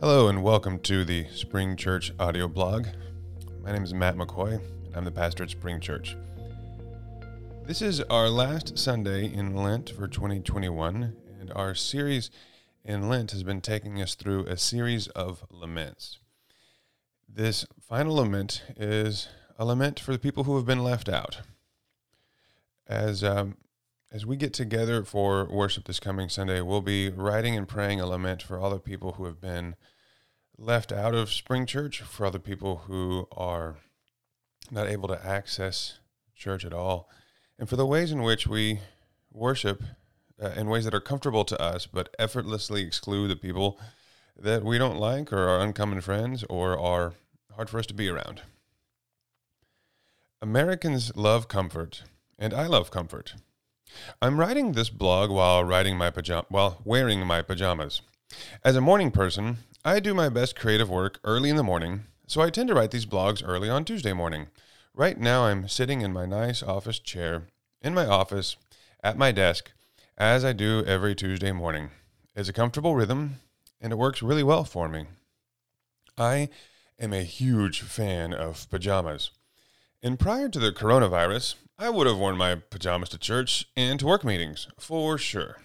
Hello and welcome to the Spring Church audio blog. My name is Matt McCoy, and I'm the pastor at Spring Church. This is our last Sunday in Lent for 2021, and our series in Lent has been taking us through a series of laments. This final lament is a lament for the people who have been left out. As um, as we get together for worship this coming Sunday, we'll be writing and praying a lament for all the people who have been left out of Spring Church, for the people who are not able to access church at all, and for the ways in which we worship uh, in ways that are comfortable to us, but effortlessly exclude the people that we don't like or are uncommon friends or are hard for us to be around. Americans love comfort, and I love comfort. I'm writing this blog while writing my pajama while wearing my pajamas. As a morning person, I do my best creative work early in the morning, so I tend to write these blogs early on Tuesday morning. Right now I'm sitting in my nice office chair in my office at my desk as I do every Tuesday morning. It's a comfortable rhythm and it works really well for me. I am a huge fan of pajamas. And prior to the coronavirus, I would have worn my pajamas to church and to work meetings, for sure.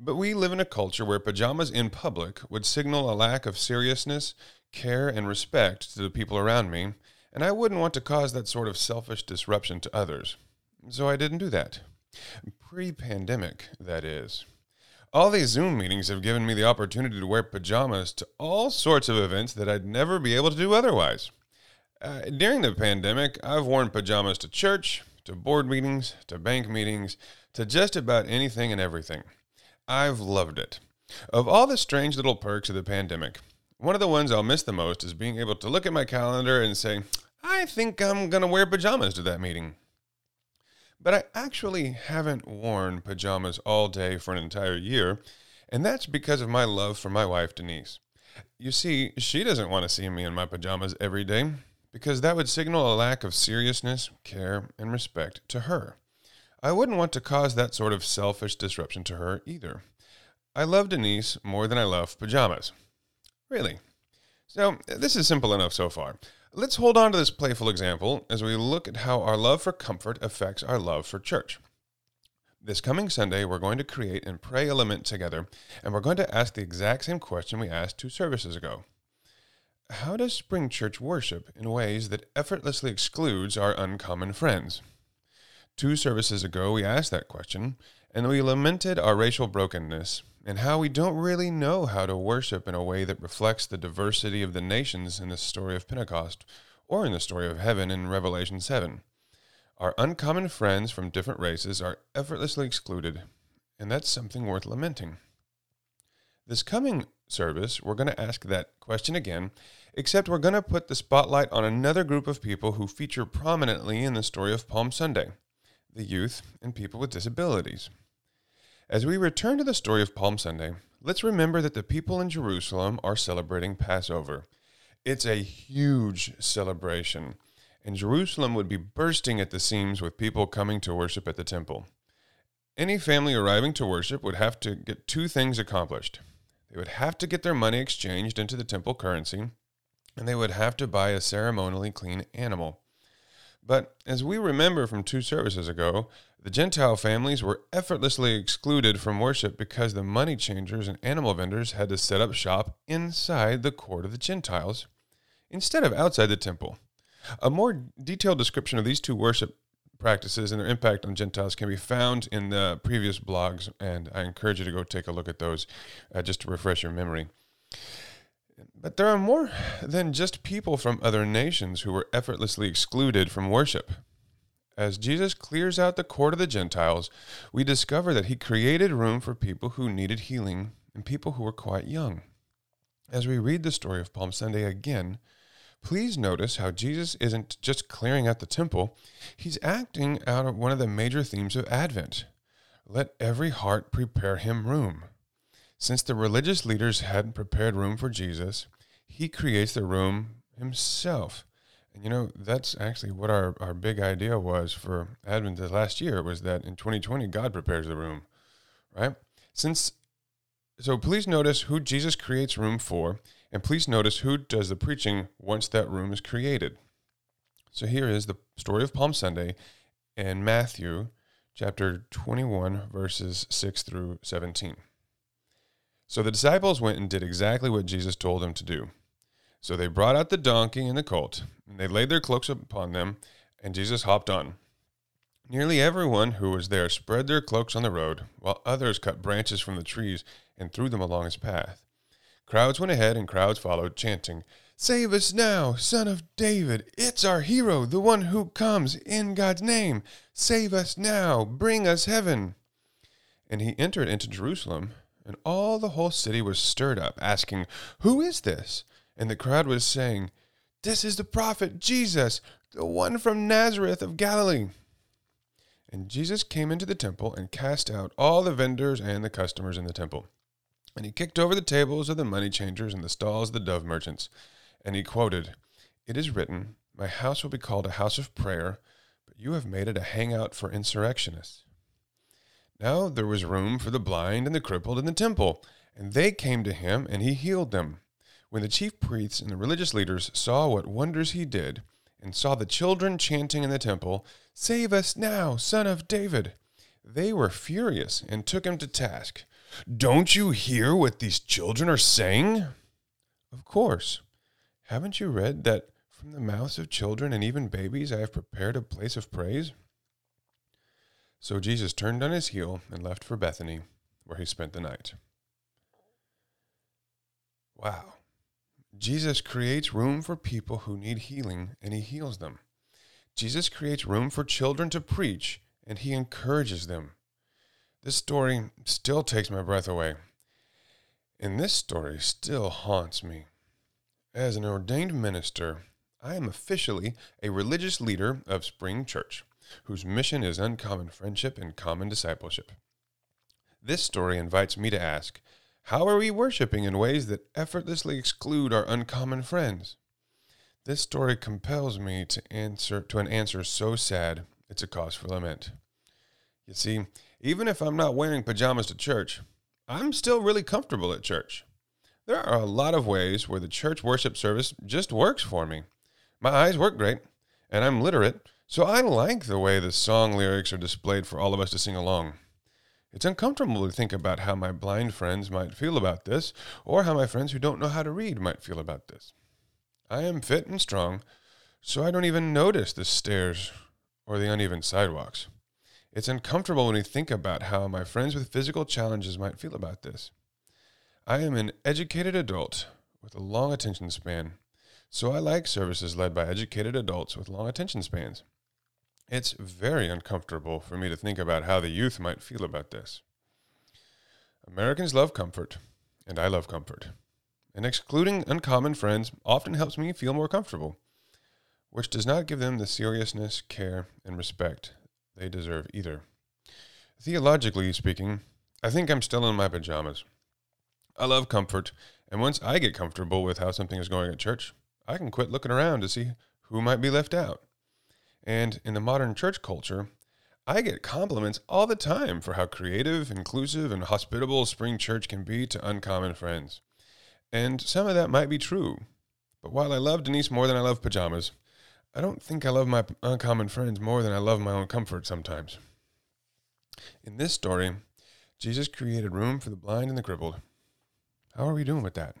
But we live in a culture where pajamas in public would signal a lack of seriousness, care, and respect to the people around me, and I wouldn't want to cause that sort of selfish disruption to others. So I didn't do that. Pre pandemic, that is. All these Zoom meetings have given me the opportunity to wear pajamas to all sorts of events that I'd never be able to do otherwise. Uh, during the pandemic, I've worn pajamas to church, to board meetings, to bank meetings, to just about anything and everything. I've loved it. Of all the strange little perks of the pandemic, one of the ones I'll miss the most is being able to look at my calendar and say, I think I'm going to wear pajamas to that meeting. But I actually haven't worn pajamas all day for an entire year, and that's because of my love for my wife, Denise. You see, she doesn't want to see me in my pajamas every day because that would signal a lack of seriousness, care, and respect to her. I wouldn't want to cause that sort of selfish disruption to her either. I love Denise more than I love pajamas. Really. So, this is simple enough so far. Let's hold on to this playful example as we look at how our love for comfort affects our love for church. This coming Sunday, we're going to create and pray a lament together, and we're going to ask the exact same question we asked two services ago how does Spring Church worship in ways that effortlessly excludes our uncommon friends? Two services ago, we asked that question, and we lamented our racial brokenness and how we don't really know how to worship in a way that reflects the diversity of the nations in the story of Pentecost or in the story of heaven in Revelation 7. Our uncommon friends from different races are effortlessly excluded, and that's something worth lamenting. This coming service, we're going to ask that question again, except we're going to put the spotlight on another group of people who feature prominently in the story of Palm Sunday the youth and people with disabilities. As we return to the story of Palm Sunday, let's remember that the people in Jerusalem are celebrating Passover. It's a huge celebration, and Jerusalem would be bursting at the seams with people coming to worship at the temple. Any family arriving to worship would have to get two things accomplished they would have to get their money exchanged into the temple currency, and they would have to buy a ceremonially clean animal. But as we remember from two services ago, the Gentile families were effortlessly excluded from worship because the money changers and animal vendors had to set up shop inside the court of the Gentiles instead of outside the temple. A more detailed description of these two worship practices and their impact on Gentiles can be found in the previous blogs, and I encourage you to go take a look at those uh, just to refresh your memory. But there are more than just people from other nations who were effortlessly excluded from worship. As Jesus clears out the court of the Gentiles, we discover that he created room for people who needed healing and people who were quite young. As we read the story of Palm Sunday again, Please notice how Jesus isn't just clearing out the temple, he's acting out one of the major themes of Advent. Let every heart prepare him room. Since the religious leaders hadn't prepared room for Jesus, he creates the room himself. And you know, that's actually what our, our big idea was for Advent this last year was that in 2020, God prepares the room, right? Since So please notice who Jesus creates room for, and please notice who does the preaching once that room is created. So here is the story of Palm Sunday in Matthew chapter 21, verses 6 through 17. So the disciples went and did exactly what Jesus told them to do. So they brought out the donkey and the colt, and they laid their cloaks upon them, and Jesus hopped on. Nearly everyone who was there spread their cloaks on the road, while others cut branches from the trees and threw them along his path. Crowds went ahead and crowds followed, chanting, Save us now, son of David. It's our hero, the one who comes in God's name. Save us now. Bring us heaven. And he entered into Jerusalem, and all the whole city was stirred up, asking, Who is this? And the crowd was saying, This is the prophet Jesus, the one from Nazareth of Galilee. And Jesus came into the temple and cast out all the vendors and the customers in the temple. And he kicked over the tables of the money changers and the stalls of the dove merchants. And he quoted, It is written, My house will be called a house of prayer, but you have made it a hangout for insurrectionists. Now there was room for the blind and the crippled in the temple, and they came to him, and he healed them. When the chief priests and the religious leaders saw what wonders he did, and saw the children chanting in the temple, Save us now, son of David, they were furious and took him to task. Don't you hear what these children are saying? Of course. Haven't you read that from the mouths of children and even babies I have prepared a place of praise? So Jesus turned on his heel and left for Bethany, where he spent the night. Wow. Jesus creates room for people who need healing, and he heals them. Jesus creates room for children to preach, and he encourages them. This story still takes my breath away. And this story still haunts me. As an ordained minister, I am officially a religious leader of Spring Church, whose mission is uncommon friendship and common discipleship. This story invites me to ask how are we worshiping in ways that effortlessly exclude our uncommon friends? This story compels me to answer to an answer so sad it's a cause for lament. You see, even if I'm not wearing pajamas to church, I'm still really comfortable at church. There are a lot of ways where the church worship service just works for me. My eyes work great, and I'm literate, so I like the way the song lyrics are displayed for all of us to sing along. It's uncomfortable to think about how my blind friends might feel about this, or how my friends who don't know how to read might feel about this. I am fit and strong, so I don't even notice the stairs or the uneven sidewalks. It's uncomfortable when we think about how my friends with physical challenges might feel about this. I am an educated adult with a long attention span, so I like services led by educated adults with long attention spans. It's very uncomfortable for me to think about how the youth might feel about this. Americans love comfort, and I love comfort. And excluding uncommon friends often helps me feel more comfortable, which does not give them the seriousness, care, and respect they deserve either. Theologically speaking, I think I'm still in my pajamas. I love comfort, and once I get comfortable with how something is going at church, I can quit looking around to see who might be left out. And in the modern church culture, I get compliments all the time for how creative, inclusive, and hospitable Spring Church can be to uncommon friends. And some of that might be true. But while I love Denise more than I love pajamas, I don't think I love my uncommon friends more than I love my own comfort sometimes. In this story, Jesus created room for the blind and the crippled. How are we doing with that?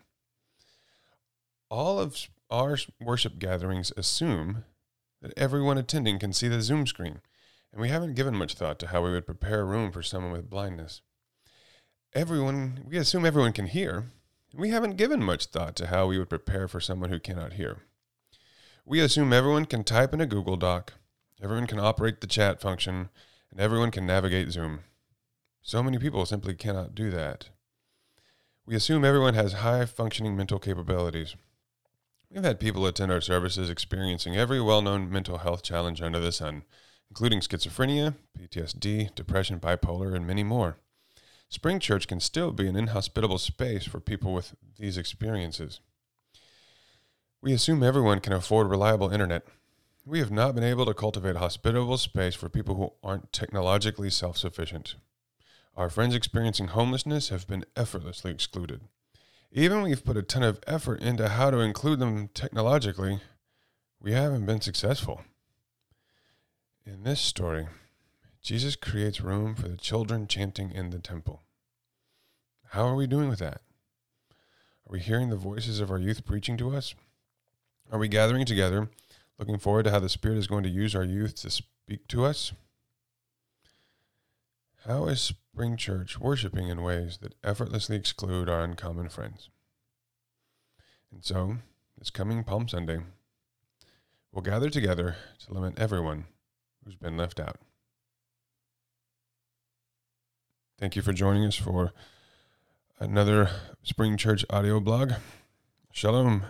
All of our worship gatherings assume that everyone attending can see the Zoom screen, and we haven't given much thought to how we would prepare a room for someone with blindness. Everyone, we assume everyone can hear, and we haven't given much thought to how we would prepare for someone who cannot hear. We assume everyone can type in a Google Doc, everyone can operate the chat function, and everyone can navigate Zoom. So many people simply cannot do that. We assume everyone has high functioning mental capabilities. We've had people attend our services experiencing every well known mental health challenge under the sun, including schizophrenia, PTSD, depression, bipolar, and many more. Spring Church can still be an inhospitable space for people with these experiences. We assume everyone can afford reliable internet. We have not been able to cultivate a hospitable space for people who aren't technologically self sufficient. Our friends experiencing homelessness have been effortlessly excluded. Even we've put a ton of effort into how to include them technologically, we haven't been successful. In this story, Jesus creates room for the children chanting in the temple. How are we doing with that? Are we hearing the voices of our youth preaching to us? Are we gathering together, looking forward to how the Spirit is going to use our youth to speak to us? How is Spring Church worshiping in ways that effortlessly exclude our uncommon friends? And so, this coming Palm Sunday, we'll gather together to lament everyone who's been left out. Thank you for joining us for another Spring Church audio blog. Shalom.